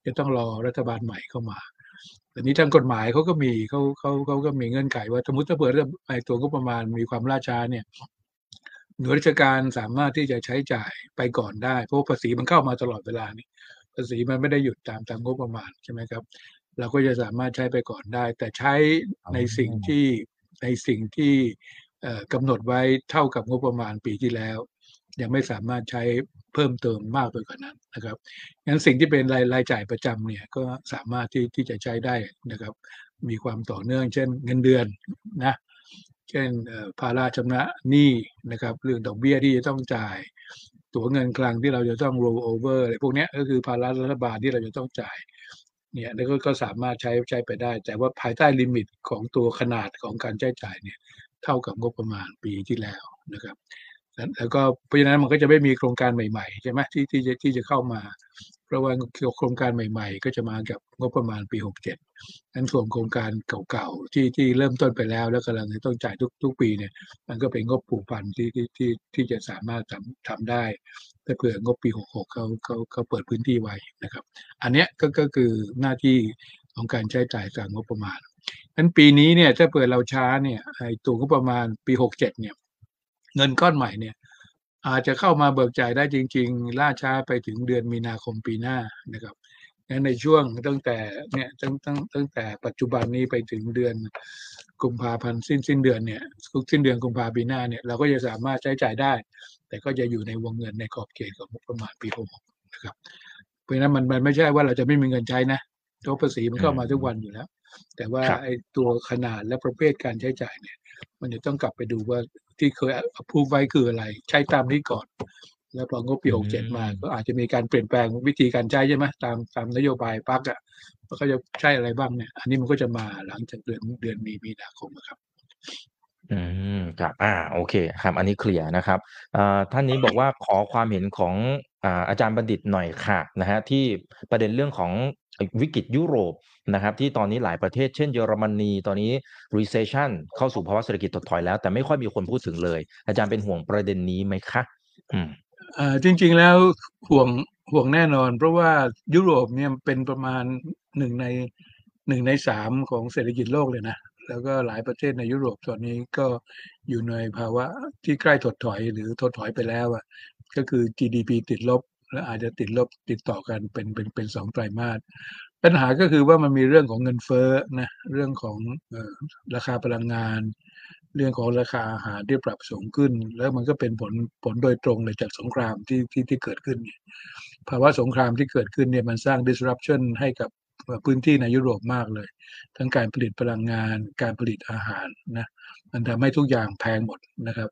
จะต้องรอรัฐบาลใหม่เข้ามา แต่นี้ทางกฎหมายเขาก็มีเขาเขาเขาก็มีเงื่อนไขว่าสมมติถ้าเปิดไอตัวงบประมาณมีความล่าช้าเนี่ยหน่วยราชการสามารถที่จะใช้จ่ายไปก่อนได้ เพราะภาษีมันเข้ามาตลอดเวลานี่ภาษีมันไม่ได้หยุดตามตามงบประมาณใช่ไหมครับ เราก็จะสามารถใช้ไปก่อนได้ แต่ใช้ในสิ่งที่ในสิ่งที่กำหนดไว้เท่ากับงบประมาณปีที่แล้ว ยังไม่สามารถใช้เพิ่มเติมมากไปกว่านั้นนะครับงั้นสิ่งที่เป็นรายรายจ่ายประจำเนี่ยก็สามารถที่ที่จะใช้ได้นะครับ มีความต่อเนื่อง เช่นเงินเดือนนะเช่นภาระชำระหนี้นะครับเรื่องดอกเบี้ยที่จะต้องจ่าย ตั๋วเงินคลังที่เราจะต้อง roll over อะไรพวกนี้ก็คือภาระรัฐบาลที่เราจะต้องจ่ายเนี่ยแล้วก็ก็สามารถใช้ใช้ไปได้ แต่ว่าภายใต้ลิมิตของตัวขนาดของการใช้จ่ายเนี่ยเท่ากับงบประมาณปีที่แล้วนะครับ แล้วก็เพราะฉะนั้นมันก็จะไม่มีโครงการใหม่ๆใช่ไหมที่ที่จะที่จะเข้ามา เพราะว่าโครงการใหม่ ๆ ก็จะมากับงบประมาณปี 67นั้นส่วนโครงการเก่าๆที่ที่เริ่มต้นไปแล้ว แล้วกำลังจะต้องจ่ายทุกทุกปีเนี่ย มันก็เป็นงบผูกพันที่ที่ที่ที่จะสามารถทำทำได้ถ้าเผื่องบปี 66เขาเขาเขาเปิดพื้นที่ไว้นะครับ อันเนี้ยก็ก็คือหน้าที่ของการใช้จ่ายตามงบประมาณนั้นปีนี้เนี่ยถ้าเปิดเราช้าเนี่ยไอ้ตัวงบประมาณปี 67เนี่ย เงินก้อนใหม่เนี่ย อาจจะเข้ามาเบิกจ่ายได้จริง ๆ ล่าช้าไปถึงเดือนมีนาคมปีหน้านะครับงั้นในช่วงตั้งแต่เนี่ยตั้งตั้งตั้งแต่ปัจจุบันนี้ไปถึงเดือนกุมภาพันธ์สิ้นสิ้นเดือนเนี่ยสิ้นเดือนกุมภาพันธ์ปีหน้าเนี่ยเราก็จะสามารถใช้จ่ายได้ แต่ก็จะอยู่ในวงเงินในขอบเขตของงบประมาณปี66นะครับ เพราะฉะนั้นมันมันไม่ใช่ว่าเราจะไม่มีเงินใช้นะเพราะภาษีมันเข้ามาทุกวันอยู่แล้ว แต่ว่าครับไอ้ตัวขนาดและประเภทการใช้จ่ายเนี่ย มันจะต้องกลับไปดูว่า ที่เคยพูดไว้คืออะไร ใช้ตามนี้ก่อน แล้วพองบปีอืมหกเจ็ดมา ก็อาจจะมีการเปลี่ยนแปลงวิธีการใช้ใช่ไหมตามตามนโยบายพักอะว่าเขาจะใช้อะไรบ้างเนี่ย อันนี้มันก็จะมาหลังจากเดือนเดือนมีมีนาคมอะครับอืมครับอาโอเคครับอันนี้เคลียร์นะครับอ่าท่านนี้บอกว่าขอความเห็นของอ่าอาจารย์บัณฑิตหน่อยค่ะนะฮะที่ประเด็นเรื่องของไอ้ วิกฤตยุโรปนะครับที่ตอนนี้หลายประเทศเช่นเยอรมนีตอนนี้ recession เข้าสู่ภาวะเศรษฐกิจถดถอยแล้ว แต่ไม่ค่อยมีคนพูดถึงเลย อาจารย์เป็นห่วงประเด็นนี้ไหมคะอืมอ่าจริง ๆแล้วห่วงห่วงแน่นอน เพราะว่ายุโรปเนี่ยเป็นประมาณหนึ่งในหนึ่งในสามของเศรษฐกิจโลกเลยนะแล้วก็หลายประเทศในยุโรปตอนนี้ก็อยู่ในภาวะที่ใกล้ถดถอยหรือถดถอยไปแล้วอะก็คือ GDP ติดลบ และอาจจะติดลบติดต่อกันเป็นเป็นเป็นสองไตรมาสปัญหาก็คือว่ามันมีเรื่องของเงินเฟ้อนะเรื่องของออราคาพลังงาน เรื่องของราคาอาหารที่ปรับสูงขึ้น แล้วมันก็เป็นผลผลโดยตรงเลยจากสงครามที่ที่ที่เกิดขึ้นภาวะสงครามที่เกิดขึ้นเนี่ยมันสร้าง disruption ให้กับพื้นที่ในยุโรปมากเลย ทั้งการผลิตพลังงาน การผลิตอาหารนะมันทำให้ทุกอย่างแพงหมดนะครับ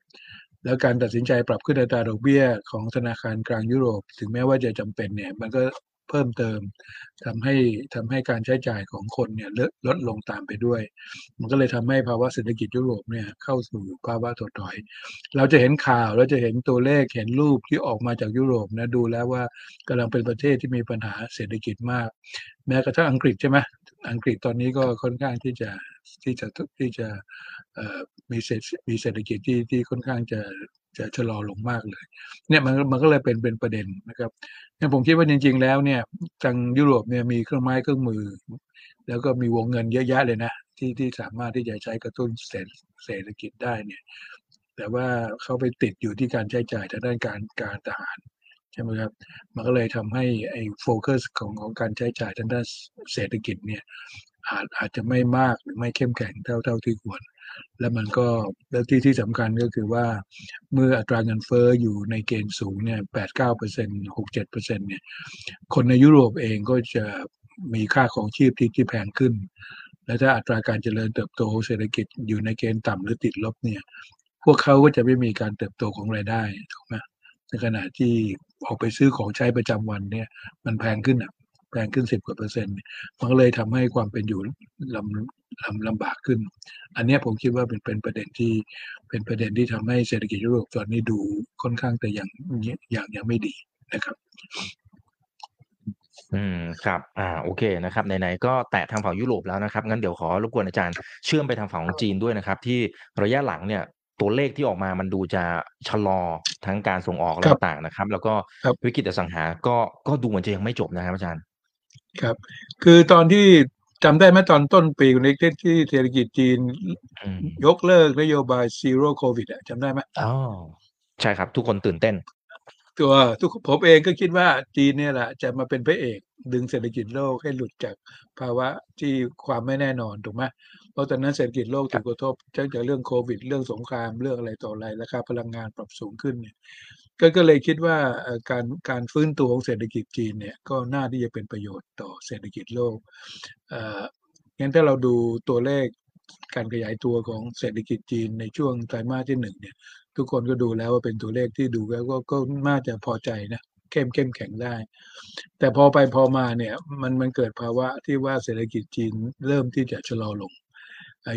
แล้วการตัดสินใจปรับขึ้นอัตราดอกเบี้ยของธนาคารกลางยุโรป ถึงแม้ว่าจะจำเป็นเนี่ยมันก็เพิ่มเติมทำให้ทำให้การใช้จ่ายของคนเนี่ยลดลดลงตามไปด้วย มันก็เลยทำให้ภาวะเศรษฐกิจยุโรปเนี่ยเข้าสู่ภาวะถดถอย เราจะเห็นข่าวแล้วจะเห็นตัวเลขเห็นรูปที่ออกมาจากยุโรปนะดูแล้วว่ากำลังเป็นประเทศที่มีปัญหาเศรษฐกิจมาก แม้กระทั่งอังกฤษใช่ไหม อังกฤษตอนนี้ก็ค่อนข้างที่จะที่จะที่จะมีเศรษฐมีเศรษฐกิจที่ที่ค่อนข้างจะจะชะลอลงมากเลย เนี่ยมันมันก็เลยเป็นเป็นประเด็นนะครับเนี่ยผมคิดว่าจริง ๆ แล้วเนี่ยทางยุโรปเนี่ยมีเครื่องไม้เครื่องมือ แล้วก็มีวงเงินเยอะแยะเลยนะที่ที่สามารถที่จะใช้กระตุ้นเศรษฐกิจได้เนี่ย แต่ว่าเขาไปติดอยู่ที่การใช้จ่ายทางด้านการการทหาร ช่ไหมครับ มันก็เลยทำให้ไอ้โฟกัสของของการใช้จ่ายทางด้านเศรษฐกิจเนี่ยอาจอาจจะไม่มากหรือไม่เข้มแข็งเท่าเท่าที่ควร แล้วมันก็แล้วที่ที่สำคัญก็คือว่า เมื่ออัตราเงินเฟ้ออยู่ในเกณฑ์สูงเนี่ยแปดเก้าเปอร์เซ็นหกเจ็ดเปอร์เซ็นเนี่ย คนในยุโรปเองก็จะมีค่าของชีพที่ที่แพงขึ้น และถ้าอัตราการเจริญเติบโตของเศรษฐกิจอยู่ในเกณฑ์ต่ำหรือติดลบเนี่ย พวกเขาก็จะไม่มีการเติบโตของรายได้ถูกไหม ในขณะที่ออกไปซื้อของใช้ประจำวันเนี่ย มันแพงขึ้นอะแพงขึ้นสิบกว่าเปอร์เซ็นต์มันก็เลยทำให้ความเป็นอยู่ลำลำลำบากขึ้น อันนี้ผมคิดว่าเป็นเป็นประเด็นที่เป็นประเด็นที่ทำให้เศรษฐกิจยุโรปตอนนี้ดูค่อนข้างแต่อย่างอย่างยังไม่ดีนะครับอืมครับ อ่าโอเคนะครับไหนๆก็แตะทางฝั่งยุโรปแล้วนะครับงั้นเดี๋ยวขอรบกวนอาจารย์เชื่อมไปทางฝั่งของจีนด้วยนะครับ ที่ระยะหลังเนี่ย ตัวเลขที่ออกมามันดูจะชะลอทั้งการส่งออกอะไรครับต่างๆนะครับ แล้วก็ครับวิกฤตอสังหา ก็ก็ดูเหมือนจะยังไม่จบนะครับอาจารย์ ครับ คือตอนที่จำได้ไหมตอนต้นปีนี้ที่ที่เศรษฐกิจจีนอืมยกเลิกนโยบาย zero covid อะจำได้ไหมอ๋อใช่ครับ ทุกคนตื่นเต้น ตัวทุกผมเองก็คิดว่าจีนเนี่ยแหละจะมาเป็นพระเอก ดึงเศรษฐกิจโลกให้หลุดจากภาวะที่ความไม่แน่นอนถูกไหม เพราะตอนนั้นเศรษฐกิจโลกถูกกระทบจากจากเรื่องโควิด เรื่องสงครามเรื่องอะไรต่ออะไรราคาพลังงานปรับสูงขึ้นเนี่ยก็ก็เลยคิดว่าเอ่อการการฟื้นตัวของเศรษฐกิจจีนเนี่ยก็น่าที่จะเป็นประโยชน์ต่อเศรษฐกิจโลกเอ่องั้นถ้าเราดูตัวเลขการขยายตัวของเศรษฐกิจจีนในช่วงไตรมาสที่หนึ่งเนี่ย ทุกคนก็ดูแล้วว่าเป็นตัวเลขที่ดูแล้วก็ก็น่าจะพอใจนะเข้มเข้มแข็งได้ แต่พอไปพอมาเนี่ยมันมันเกิดภาวะที่ว่าเศรษฐกิจจีนเริ่มที่จะชะลอลงอะ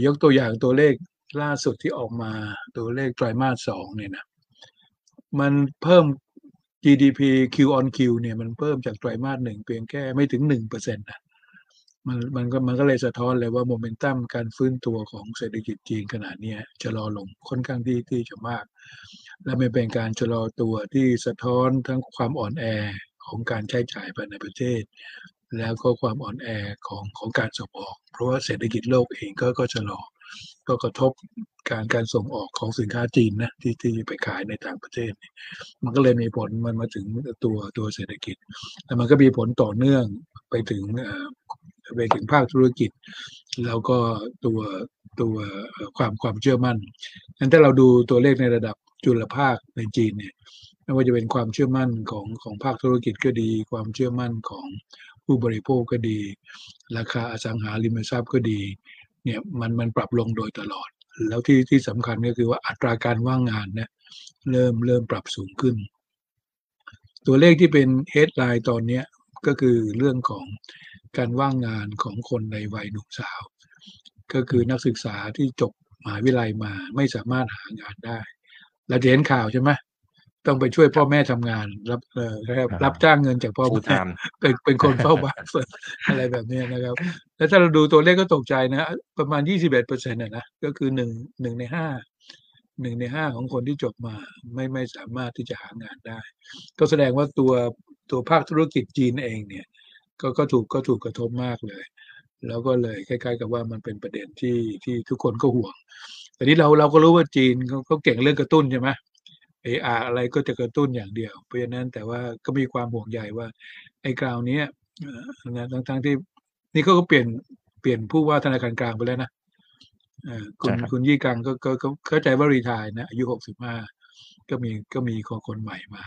ยกตัวอย่างตัวเลขล่าสุดที่ออกมาตัวเลขไตรมาสสองเนี่ยนะมันเพิ่ม GDP Q on Q เนี่ยมันเพิ่มจากไตรมาสหนึ่งเพียงแค่ไม่ถึงหนึ่งเปอร์เซ็นต์นะมันมันก็มันก็เลยสะท้อนเลยว่าโมเมนตัมการฟื้นตัวของเศรษฐกิจจีนขนาดนี้ชะลอลงค่อนข้างที่ที่จะมาก และมันเป็นการชะลอตัวที่สะท้อนทั้งความอ่อนแอของการใช้จ่ายภายในประเทศ แล้วก็ความอ่อนแอของของการส่งออก เพราะว่าเศรษฐกิจโลกเองก็ก็ชะลอก็กระทบการการส่งออกของสินค้าจีนนะที่ที่ไปขายในต่างประเทศ มันก็เลยมีผลมันมาถึงตัวตัวเศรษฐกิจแล้วมันก็มีผลต่อเนื่องไปถึงเอ่อไปถึงภาคธุรกิจ แล้วก็ตัวตัวความความเชื่อมั่นงั้นถ้าเราดูตัวเลขในระดับจุลภาคในจีนเนี่ยไม่ว่าจะเป็นความเชื่อมั่นของของภาคธุรกิจก็ดี ความเชื่อมั่นของ ผู้บริโภคก็ดี ราคาอสังหาริมทรัพย์ก็ดีเนี่ยมันมันปรับลงโดยตลอด แล้วที่ที่สำคัญก็คือว่าอัตราการว่างงานเนี่ยเริ่มเริ่มปรับสูงขึ้น ตัวเลขที่เป็น headline ตอนนี้ก็คือเรื่องของการว่างงานของคนในวัยหนุ่มสาว ก็คือนักศึกษาที่จบมหาวิทยาลัยมาไม่สามารถหางานได้ เราจะเห็นข่าวใช่ไหม ต้องไปช่วยพ่อแม่ทำงาน รับเอ่อรับรับจ้างเงินจากพ่อฟูลไทแม่ม์เป็นเป็นคนเฝ้าบ้านอะไรแบบเนี้ยนะครับ แล้วถ้าเราดูตัวเลขก็ตกใจนะ ประมาณ21เปอร์เซ็นต์นะก็คือหนึ่งหนึ่งในห้าหนึ่งในห้าของคนที่จบมาไม่ไม่สามารถที่จะหางานได้ ก็แสดงว่าตัวตัวภาคธุรกิจจีนเองเนี่ย ก็ก็ถูกก็ถูกกระทบมากเลย แล้วก็เลยคล้าย ๆ กับว่ามันเป็นประเด็นที่ที่ทุกคนก็ห่วงแต่นี้เราเราก็รู้ว่าจีนเขาเขาเก่งเรื่องกระตุ้นใช่ไหม เอออะไรก็จะกระตุ้นอย่างเดียว เพราะฉะนั้นแต่ว่าก็มีความห่วงใยว่าไอ้กราวเนี้ยเอ่อนะทั้งทั้งที่นี่เขาก็เปลี่ยนเปลี่ยนผู้ว่าธนาคารกลางไปแล้วนะเอ่อคุณใช่ครับคุณยี่กังก็ก็ก็เข้าใจว่ารีทายนะอายุหกสิบห้าก็มีก็มีคนคนใหม่มา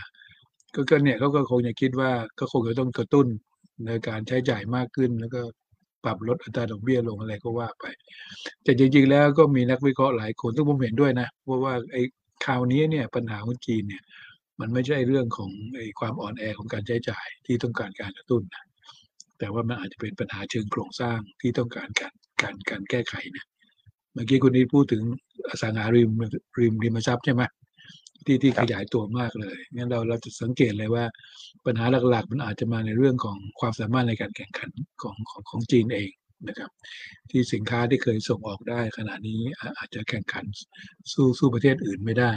ก็ก็เนี่ยเขาก็คงจะคิดว่าก็คงจะต้องกระตุ้นในการใช้จ่ายมากขึ้นแล้วก็ปรับลดอัตราดอกเบี้ยลงอะไรก็ว่าไป แต่จริงๆแล้วก็มีนักวิเคราะห์หลายคนซึ่งผมเห็นด้วยนะเพราะว่าไอ้ คราวนี้เนี่ยปัญหาของจีนเนี่ยมันไม่ใช่เรื่องของไอ้ความอ่อนแอของการใช้จ่ายที่ต้องการการกระตุ้นนะแต่ว่ามันอาจจะเป็นปัญหาเชิงโครงสร้างที่ต้องการการการการแก้ไขนะเมื่อกี้คุณนี้พูดถึงอสังหาริมริมริมทรัพย์ใช่ไหมที่ที่ครัขบยายตัวมากเลยงั้นเราเราจะสังเกตเลยว่าปัญหาหลักๆ มันอาจจะมาในเรื่องของความสามารถในการแข่งขันของของของจีนเอง นะครับ ที่สินค้าที่เคยส่งออกได้ ขณะนี้อาอาจจะแข่งขันสู้สู้ประเทศอื่นไม่ได้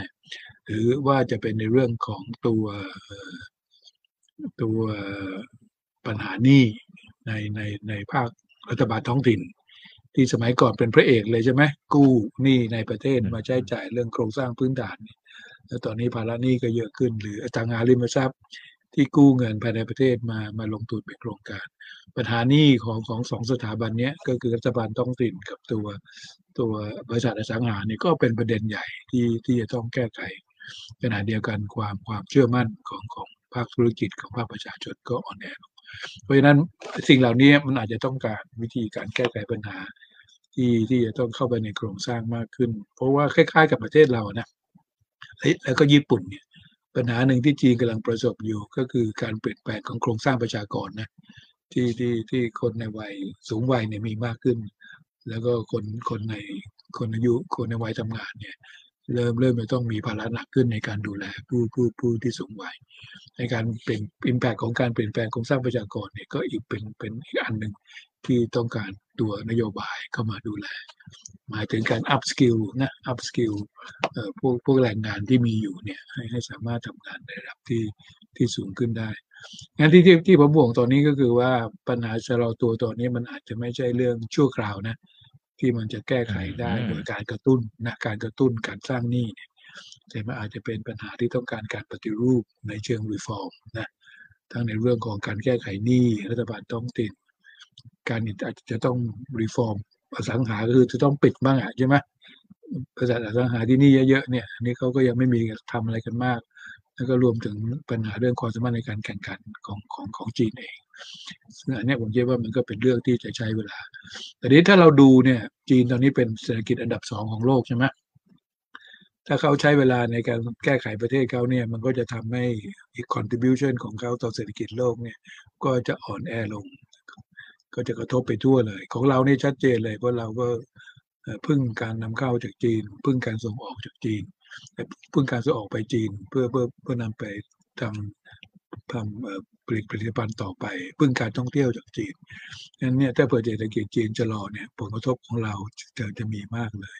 หรือว่าจะเป็นในเรื่องของตัวเอ่อตัวปัญหาหนี้ในในในภาครัฐบาลท้องถิ่น ที่สมัยก่อนเป็นพระเอกเลยใช่ไหมกู้หนี้ในประเทศอืมมาใช้จ่ายเรื่องโครงสร้างพื้นฐานเนี่ยแล้วตอนนี้ภาระหนี้ก็เยอะขึ้น หรืออสังหาริมทรัพย์ ที่กู้เงินภายในประเทศมามาลงทุนเป็นโครงการ ปัญหาหนี้ของของสองสถาบันเนี้ยก็คือรัฐบาลท้องถิ่นกับตัวตัวบริษัทอสังหาเนี่ยก็เป็นประเด็นใหญ่ที่ที่จะต้องแก้ไขขณะเดียวกันความความเชื่อมั่นของของภาคธุรกิจของภาคประชาชนก็อ่อนแอลงเพราะฉะนั้นสิ่งเหล่านี้มันอาจจะต้องการวิธีการแก้ไขปัญหาที่ที่จะต้องเข้าไปในโครงสร้างมากขึ้น เพราะว่าคล้ายๆ กับประเทศเรานะแล้วก็ญี่ปุ่นเนี่ย ปัญหาหนึ่งที่จีนกำลังประสบอยู่ก็คือการเปลี่ยนแปลงของโครงสร้างประชากรนะที่ที่ที่คนในวัยสูงวัยเนี่ยมีมากขึ้น แล้วก็คนคนในคนอายุคนในวัยทำงานเนี่ยเริ่มเริ่มจะต้องมีภาระหนักขึ้นในการดูแลผู้ผู้ผู้ที่สูงวัย ในการเป็นอิมแพคของการเปลี่ยนแปลงโครงสร้างประชากรเนี่ยก็อีกเป็นเป็นอีกอันหนึ่งที่ต้องการตัวนโยบายเข้ามาดูแล หมายถึงการ up skill นะ up skill เอ่อพวกพวกแรงงานที่มีอยู่เนี่ยให้ให้สามารถทำงานในระดับที่ที่สูงขึ้นได้งั้นที่ที่ที่ผมห่วงตอนนี้ก็คือว่าปัญหาชะลอตัวตอนนี้มันอาจจะไม่ใช่เรื่องชั่วคราวนะ ที่มันจะแก้ไขได้อืมโดยการกระตุ้นนะการกระตุ้นการสร้างหนี้เนี่ยแต่มันอาจจะเป็นปัญหาที่ต้องการการปฏิรูปในเชิง reform นะทั้งในเรื่องของการแก้ไขหนี้รัฐบาลท้องถิ่น การอาจจะต้อง reform อสังหาคือจะต้องปิดบ้างอะใช่ไหมบริษัทอสังหาที่นี่เยอะๆเนี่ยอันนี้เขาก็ยังไม่มีทำอะไรกันมาก แล้วก็รวมถึงปัญหาเรื่องความสามารถในการแข่งขันของของของจีนเองซึ่งอันนี้ผมคิดว่ามันก็เป็นเรื่องที่จะใช้เวลา แต่นี้ถ้าเราดูเนี่ยจีนตอนนี้เป็นเศรษฐกิจอันดับสองของโลกใช่ไหมถ้าเขาใช้เวลาในการแก้ไขประเทศเขาเนี่ยมันก็จะทำให้ contribution ของเขาต่อเศรษฐกิจโลกเนี่ยก็จะอ่อนแอลง ก็จะกระทบไปทั่วเลย ของเราเนี่ชัดเจนเลยเพราะเราก็พึ่งการนำเข้าจากจีน พึ่งการส่งออกจากจีนและพึ่งการส่งออกไปจีน เพื่อเพื่อเพื่อนำไปทำทำผลิตผลิตภัณฑ์ต่อไป พึ่งการท่องเที่ยวจากจีนงั้นเนี่ยถ้าเปิดเศรษฐกิจจีนจะรอเนี่ยผลกระทบของเราจะจะมีมากเลย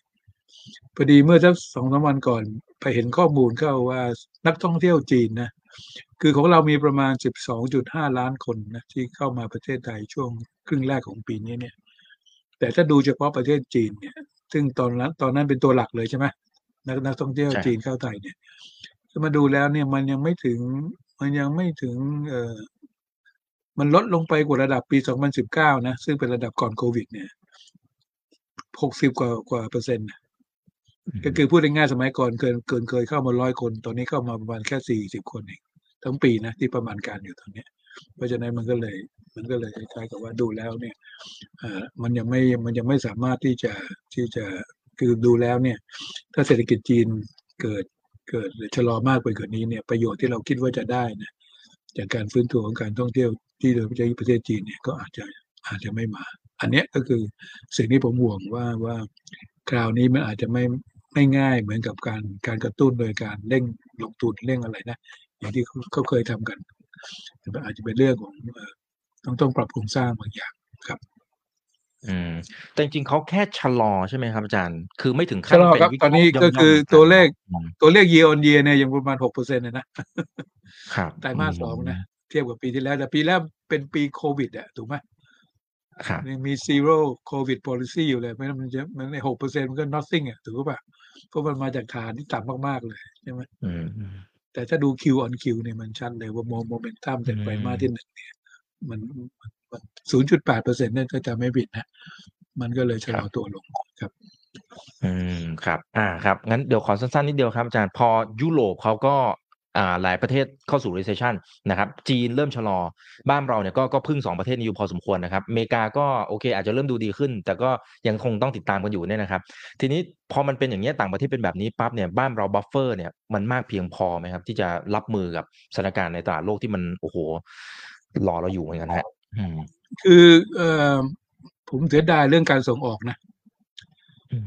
พอดีเมื่อสักสองสามวันก่อนไปเห็นข้อมูลเข้าว่านักท่องเที่ยวจีนนะคือของเรามีประมาณ 12.5 ล้านคนนะที่เข้ามาประเทศไทยช่วง ครึ่งแรกของปีนี้เนี่ย แต่ถ้าดูเฉพาะประเทศจีนเนี่ย ซึ่งตอนนั้นตอนนั้นเป็นตัวหลักเลยใช่ไหมนักนักท่องเที่ยวใช่จีนเข้าไทยเนี่ยถ้ามาดูแล้วเนี่ยมันยังไม่ถึง มันยังไม่ถึง เอ่อมันลดลงไปกว่าระดับปี 2019 นะ ซึ่งเป็นระดับก่อนโควิด เนี่ย 60 กว่ากว่าเปอร์เซ็นต์นะก็คือพูดง่ายๆสมัยก่อนเกินเกินเคยเข้ามาร้อยคน ตอนนี้เข้ามาประมาณแค่สี่สิบคนเองทั้งปีนะที่ประมาณการอยู่ตอนเนี้ย เพราะฉะนั้นมันก็เลย มันก็เลยคล้ายๆกับว่าดูแล้วเนี่ยมันยังไม่มันยังไม่สามารถที่จะที่จะคือดูแล้วเนี่ย ถ้าเศรษฐกิจจีนเกิดเกิดหรือชะลอมากไปกว่านี้เนี่ยประโยชน์ที่เราคิดว่าจะได้นะจากการฟื้นตัวของการท่องเที่ยวที่โดยเฉพาะประเทศจีนเนี่ยก็อาจจะอาจจะไม่มา อันนี้ก็คือสิ่งที่ผมห่วงว่าว่าคราวนี้มันอาจจะไม่ไม่ง่ายเหมือนกับการการกระตุ้นโดยการเร่งลงทุนเร่งอะไรนะ อย่างที่เขาเขาเคยทำกัน แต่มันอาจจะเป็นเรื่องของเอ่อต้องต้องปรับโครงสร้างบางอย่างครับอืมแต่จริงๆเขาแค่ชะลอใช่ไหมครับอาจารย์ คือไม่ถึงขั้ชะนลอเป็นครับวิกตอนนี้ฤตก็ย่มๆคือหมืนนตัวเลขอืมตัวเลข year on year เนี่ยยังประมาณหกเปอร์เซ็นต์เลยนะครับไตรมาสสองนะเทียบกับปีที่แล้ว แต่ปีแรกเป็นปีโควิดอะถูกไหมครับยังมี zero covid policy อยู่เลยเพราะฉะนั้นมันจะมันหกเปอร์เซ็นต์มันก็ nothing อะถูกป่ะเพราะมันมาจากฐานที่ต่ำมากๆเลยใช่ไหมอืมอืม แต่ถ้าดู Q on Q เนี่ยมันชัดเลยว่า mo momentum จากอืมไตรมาสที่หนึ่งเนี่ยมันมันศูนย์จุดแปดเปอร์เซ็นต์นั่นก็จะไม่ผิดนะ มันก็เลยชะลอตัวลงครับ อืมครับ อ่าครับ งั้นเดี๋ยวขอสั้นๆนิดเดียวครับอาจารย์ พอยุโรปเขาก็อ่า หลายประเทศเข้าสู่ recession นะครับจีนเริ่มชะลอ บ้านเราเนี่ยก็ก็พึ่งสองประเทศนี้อยู่พอสมควรนะครับอเมริกาก็โอเค อาจจะเริ่มดูดีขึ้น แต่ก็ยังคงต้องติดตามกันอยู่เนี่ยนะครับ ทีนี้พอมันเป็นอย่างนี้เนี่ยต่างประเทศเป็นแบบนี้ปั๊บเนี่ยบ้านเรา buffer เนี่ยมันมากเพียงพอไหมครับ ที่จะรับมือกับสถานการณ์ในตลาดโลกที่มันโอ้โหรอเราอยู่เหมือนกันฮะครับือเออผมเสียดายเรื่องการส่งออกนะ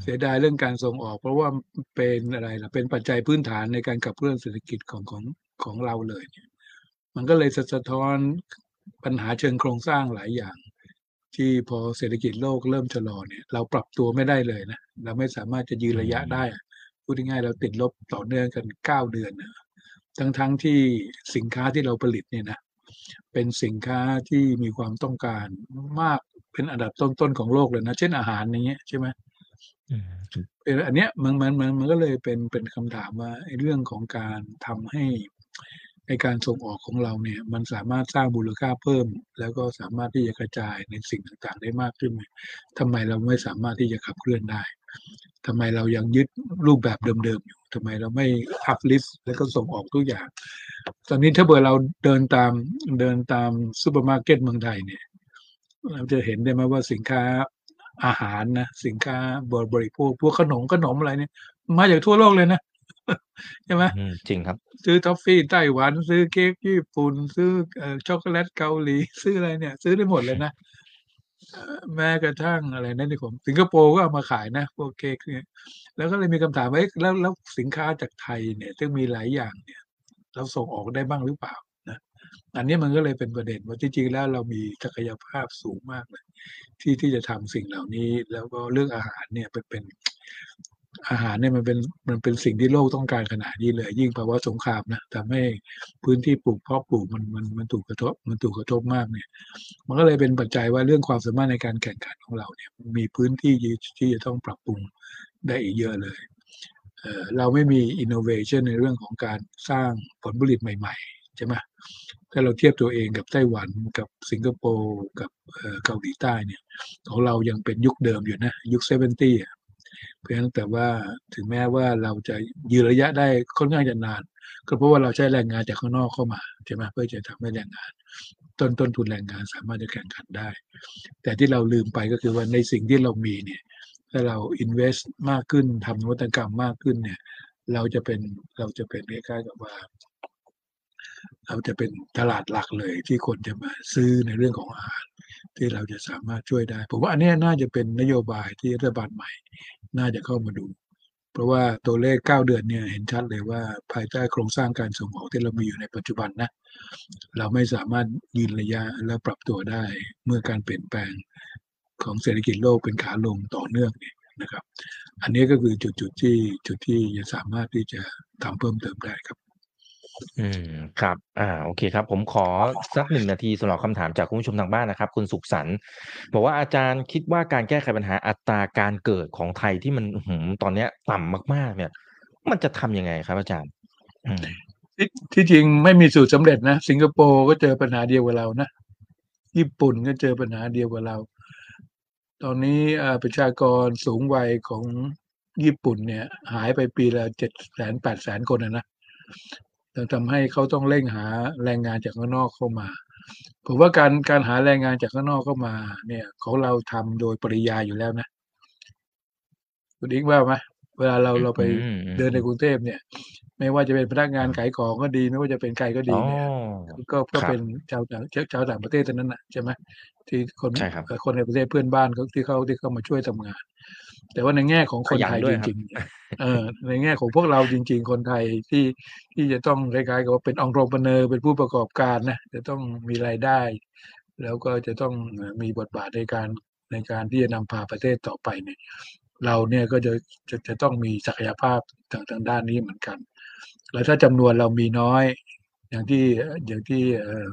เสียดายเรื่องการส่งออก เพราะว่าเป็นอะไรล่ะเป็นปัจจัยพื้นฐานในการขับเคลื่อนเศรษฐกิจของของของเราเลยเนี่ยมันก็เลยสะท้อนปัญหาเชิงโครงสร้างหลายอย่าง ที่พอเศรษฐกิจโลกเริ่มชะลอเนี่ย เราปรับตัวไม่ได้เลยนะเราไม่สามารถจะยืนระยะได้พูดง่ายๆเราติดลบต่อเนื่องกันเก้าเดือนนะทั้งทั้งที่สินค้าที่เราผลิตเนี่ยนะเป็นสินค้าที่มีความต้องการมากเป็นอันดับต้นๆของโลกเลยนะ เช่นอาหารอย่างเงี้ยใช่ไหม อืมเออ อันเนี้ยมันมันมันมันก็เลยเป็นเป็นคำถามว่าไอ้เรื่องของการทำให้ในการส่งออกของเราเนี่ย มันสามารถสร้างมูลค่าเพิ่ม แล้วก็สามารถที่จะกระจายในสิ่งต่าง ๆ ได้มากขึ้นไหมทำไมเราไม่สามารถที่จะขับเคลื่อนได้ทำไมเรายังยึดรูปแบบเดิมๆอยู่ทำไมเราไม่ uplift แล้วก็ส่งออกทุกอย่าง ตอนนี้ถ้าเผื่อเราเดินตามเดินตามซูเปอร์มาร์เก็ตเมืองไทยเนี่ย เราจะเห็นได้ไหมว่าสินค้า อาหารนะสินค้าบริโภคพวกขนมขนมอะไรเนี่ย มาจากทั่วโลกเลยนะใช่ไหมอืมจริงครับ ซื้อทอฟฟี่ไต้หวัน ซื้อเค้กญี่ปุ่น ซื้อเอ่อช็อกโกแลตเกาหลี ซื้ออะไรเนี่ย ซื้อได้หมดเลยนะเอ่อแม้กระทั่งอะไรนั่นที่ผมสิงคโปร์ก็เอามาขายนะพวกเค้กเนี่ยแล้วก็เลยมีคำถามว่าเอ๊ะแล้วแล้วสินค้าจากไทยเนี่ยซึ่งมีหลายอย่างเนี่ย เราส่งออกได้บ้างหรือเปล่านะ อันนี้มันก็เลยเป็นประเด็นว่าจริงๆแล้วเรามีศักยภาพสูงมากเลย ที่ที่จะทำสิ่งเหล่านี้ แล้วก็เรื่องอาหารเนี่ยเป็นเป็นอาหารเนี่ยมันเป็นมันเป็นสิ่งที่โลกต้องการขนาดนี้เลย ยิ่งภาวะสงครามนะทำให้พื้นที่ปลูกเพาะปลูกมันมันมันถูกกระทบมันถูกกระทบมากเนี่ย มันก็เลยเป็นปัจจัยว่าเรื่องความสามารถในการแข่งขันของเราเนี่ย มีพื้นที่ที่จะต้องปรับปรุงได้อีกเยอะเลยเเราไม่มี innovation ในเรื่องของการสร้างผลผลิตใหม่ๆ ช่ไหมถ้าเราเทียบตัวเองกับไต้หวันกับสิงคโปร์กับเกาหลีใต้เนี่ยของเรายังเป็นยุคเดิมอยู่นะยุค70อะเพราะฉะนั้นแต่ว่าถึงแม้ว่าเราจะยืนระยะได้ค่อนข้างจะนาน ก็เพราะว่าเราใช้แรงงานจากข้างนอกเข้ามาใช่ไหมเพื่อจะทำให้แรงงาน ต้นต้นทุนแรงงานสามารถจะแข่งขันได้ แต่ที่เราลืมไปก็คือว่าในสิ่งที่เรามีเนี่ยถ้าเรา invest มากขึ้นทำนวัตกรรมมากขึ้นเนี่ยเราจะเป็นเราจะเป็นคล้ายๆกับว่า เราจะเป็นตลาดหลักเลยที่คนจะมาซื้อในเรื่องของอาหาร ที่เราจะสามารถช่วยได้ ผมว่าอันนี้น่าจะเป็นนโยบายที่รัฐบาลใหม่ น่าจะเข้ามาดู เพราะว่าตัวเลข 9 เดือนเนี่ยเห็นชัดเลยว่าภายใต้โครงสร้างการส่งออกที่เรามีอยู่ในปัจจุบันนะเราไม่สามารถยืนระยะและปรับตัวได้เมื่อการเปลี่ยนแปลงของเศรษฐกิจโลกเป็นขาลงต่อเนื่องเนี่ยนะครับ อันนี้ก็คือจุดจุดที่จุดที่จะสามารถที่จะทำเพิ่มเติมได้ครับ อืม ครับ อ่า โอเคครับ ผมขอสักหนึ่งนาทีสำหรับคำถามจากคุณผู้ชมทางบ้านนะครับ คุณสุขสันต์บอกว่าอาจารย์คิดว่าการแก้ไขปัญหาอัตราการเกิดของไทยที่มันอื้อหือตอนเนี้ยต่ำมาก ๆ เนี่ย มันจะทำยังไงครับอาจารย์ อืม ที่ที่จริงไม่มีสูตรสำเร็จนะ สิงคโปร์ก็เจอปัญหาเดียวกับเรานะ ญี่ปุ่นก็เจอปัญหาเดียวกับเรา ตอนนี้อ่าประชากรสูงวัยของญี่ปุ่นเนี่ย หายไปปีละเจ็ดแสนแปดแสนคนนะนะ ทำให้เขาต้องเร่งหาแรงงานจากข้างนอกเข้ามา ผมว่าการการหาแรงงานจากข้างนอกเข้ามา เนี่ยของเราทำโดยปริยายอยู่แล้วนะคุณอิงว่าไหมเวลาเราเราไปอืมอืมเดินในกรุงเทพเนี่ย ไม่ว่าจะเป็นพนักงานขายของก็ดี ไม่ว่าจะเป็นใครก็ดีอ๋อเนี่ยก็ก็ครับเป็นชาวต่างชาวต่างประเทศเท่านั้นน่ะใช่ไหมที่คนใช่ครับคนในประเทศเพื่อนบ้านเขาที่เขาที่เขามาช่วยทำงาน แต่ว่าในแง่ของคนขยันไทยด้วยจครับริงๆเนี่ยเออในแง่ของพวกเราจริง ๆ คนไทยที่ที่จะต้องคล้ายๆกับว่าเป็นองค์ประเนอเป็นผู้ประกอบการนะจะต้องมีรายได้ แล้วก็จะต้องเอ่อมีบทบาทในการในการที่จะนำพาประเทศต่อไปเนี่ยเราเนี่ยก็จะจะจะต้องมีศักยภาพทางทางด้านนี้เหมือนกัน แล้วถ้าจำนวนเรามีน้อย อย่างที่อย่างที่เอ่อ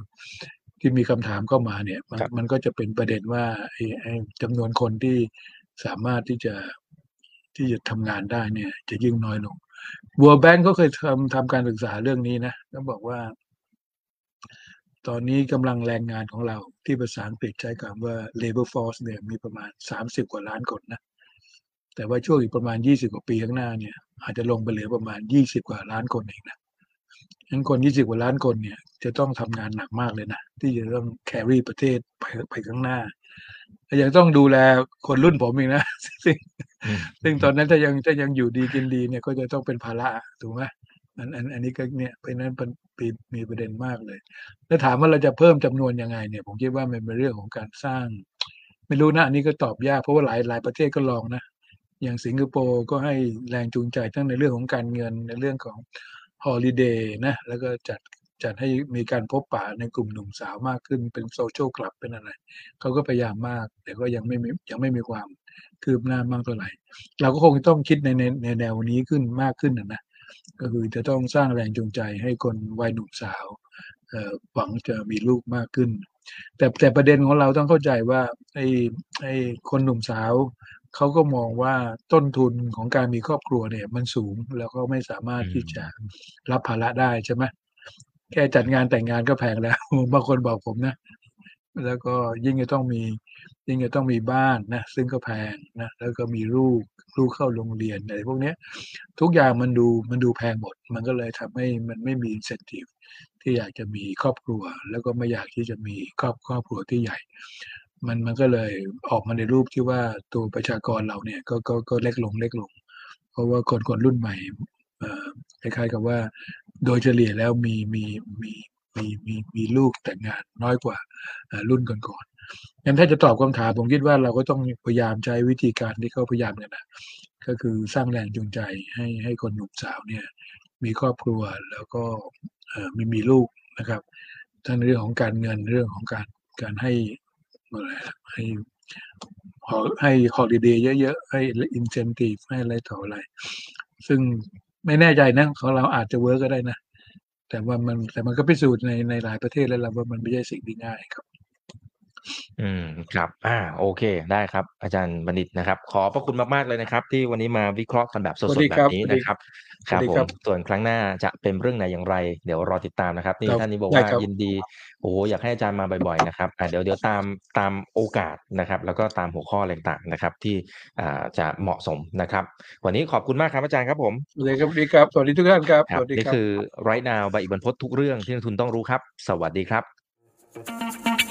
ที่มีคำถามเข้ามาเนี่ยมันครับมันก็จะเป็นประเด็นว่าไอ้ไอ้จำนวนคนที่ สามารถที่จะที่จะทำงานได้เนี่ย จะยิ่งน้อยลง World Bank ก็เคยทำทำการศึกษาเรื่องนี้นะก็บอกว่า ตอนนี้กำลังแรงงานของเราที่ภาษาอังกฤษใช้คำว่า labor force เนี่ยมีประมาณ 30 กว่าล้านคนนะ แต่ว่าช่วงอีกประมาณ 20 กว่าปีข้างหน้าเนี่ย อาจจะลงไปเหลือประมาณ 20 กว่าล้านคนเองนะงั้นคน 20 กว่าล้านคนเนี่ย จะต้องทำงานหนักมากเลยนะ ที่จะต้อง carry ประเทศไปไปข้างหน้า ยังต้องดูแลคนรุ่นผมอีกนะซึ่งอืมซึ่งตอนนั้นถ้ายังถ้ายังอยู่ดีกินดีเนี่ยก็จะต้องเป็นภาระถูกไหมอันอันอันนี้ก็เนี่ยเป็นนั้นเป็นมีมีประเด็นมากเลย แล้วถามว่าเราจะเพิ่มจำนวนยังไงเนี่ย ผมคิดว่ามันเป็นเรื่องของการสร้าง ไม่รู้นะอันนี้ก็ตอบยากเพราะว่าหลายหลายประเทศก็ลองนะอย่างสิงคโปร์ก็ให้แรงจูงใจทั้งในเรื่องของการเงินในเรื่องของฮอลิเดย์นะแล้วก็จัด จัดให้มีการพบปะในกลุ่มหนุ่มสาวมากขึ้นเป็นโซเชียลคลับเป็นอะไรเขาก็พยายามมาก แต่ก็ยังไม่มียังไม่มีความคืบหน้ามากเท่าไหร่ เราก็คงต้องคิดในในในแนวนี้ขึ้นมากขึ้นนะนะก็คือจะต้องสร้างแรงจูงใจให้คนวัยหนุ่มสาวเอ่อหวังจะมีลูกมากขึ้น แต่แต่ประเด็นของเราต้องเข้าใจว่าไอ้ไอ้คนหนุ่มสาวเขาก็มองว่าต้นทุนของการมีครอบครัวเนี่ยมันสูงแล้วก็ไม่สามารถที่จะรับภาระได้ใช่ไหม แค่จัดงานแต่งงานก็แพงแล้วบางคนบอกผมนะ แล้วก็ยิ่งจะต้องมียิ่งจะต้องมีบ้านนะซึ่งก็แพงนะแล้วก็มีลูกลูกเข้าโรงเรียนอะไรพวกเนี้ยทุกอย่างมันดูมันดูแพงหมด มันก็เลยทำให้มันไม่มี incentive ที่อยากจะมีครอบครัว แล้วก็ไม่อยากที่จะมีครอบครอบครัวที่ใหญ่ มันมันก็เลยออกมาในรูปที่ว่าตัวประชากรเราเนี่ยก็ก็ก็เล็กลงเล็กลง เพราะว่าคนคนรุ่นใหม่ คล้ายๆกับว่า โดยเฉลี่ยแล้วมีมีมีมีมีมีลูกแต่งงานน้อยกว่าเอ่อรุ่นก่อนๆงั้นถ้าจะตอบคำถามผมคิดว่าเราก็ต้องพยายามใช้วิธีการที่เขาพยายามกันนะ ก็คือสร้างแรงจูงใจให้ให้คนหนุ่มสาวเนี่ย มีครอบครัวแล้วก็เอ่อไม่มีลูกนะครับทั้งในเรื่องของการเงินเรื่องของการการให้อะไรอะให้ขอให้ฮอลิเดย์เยอะๆ ให้อินเซนティブให้อะไรต่ออะไร ซึ่ง ไม่แน่ใจนะของเราอาจจะ work ก็ได้นะ แต่ว่ามันแต่มันก็พิสูจน์ในในหลายประเทศแล้วว่ามันไม่ใช่สิ่งที่ง่ายครับ อืม ครับอ่าโอเค ได้ครับ อาจารย์บัณฑิตนะครับ ขอบพระคุณมาก ๆ เลยนะครับ ที่วันนี้มาวิเคราะห์กันแบบสดๆ แบบนี้ สวัสดีครับ สวัสดีนะครับสวัสดีครับผม ส่วนครั้งหน้าจะเป็นเรื่องไหนอย่างไร เดี๋ยวรอติดตามนะครับ นี่ครับ ท่านนี้บอกได้ว่า ครับ ยินดี โอ้โหอยากให้อาจารย์มาบ่อย ๆ นะครับ อ่า เดี๋ยว เดี๋ยวตาม ตามโอกาสนะครับ แล้วก็ตามหัวข้ออะไรต่าง ๆ นะครับ ที่ อ่า จะเหมาะสมนะครับ วันนี้ขอบคุณมากครับอาจารย์ครับผม สวัสดีครับ สวัสดีครับ สวัสดีทุกท่านครับครัสบวัสดีนี่ครับคือ right now ใบอิบันพศทุกเรื่องที่นักทุนต้องรู้ครับ สวัสดีครับ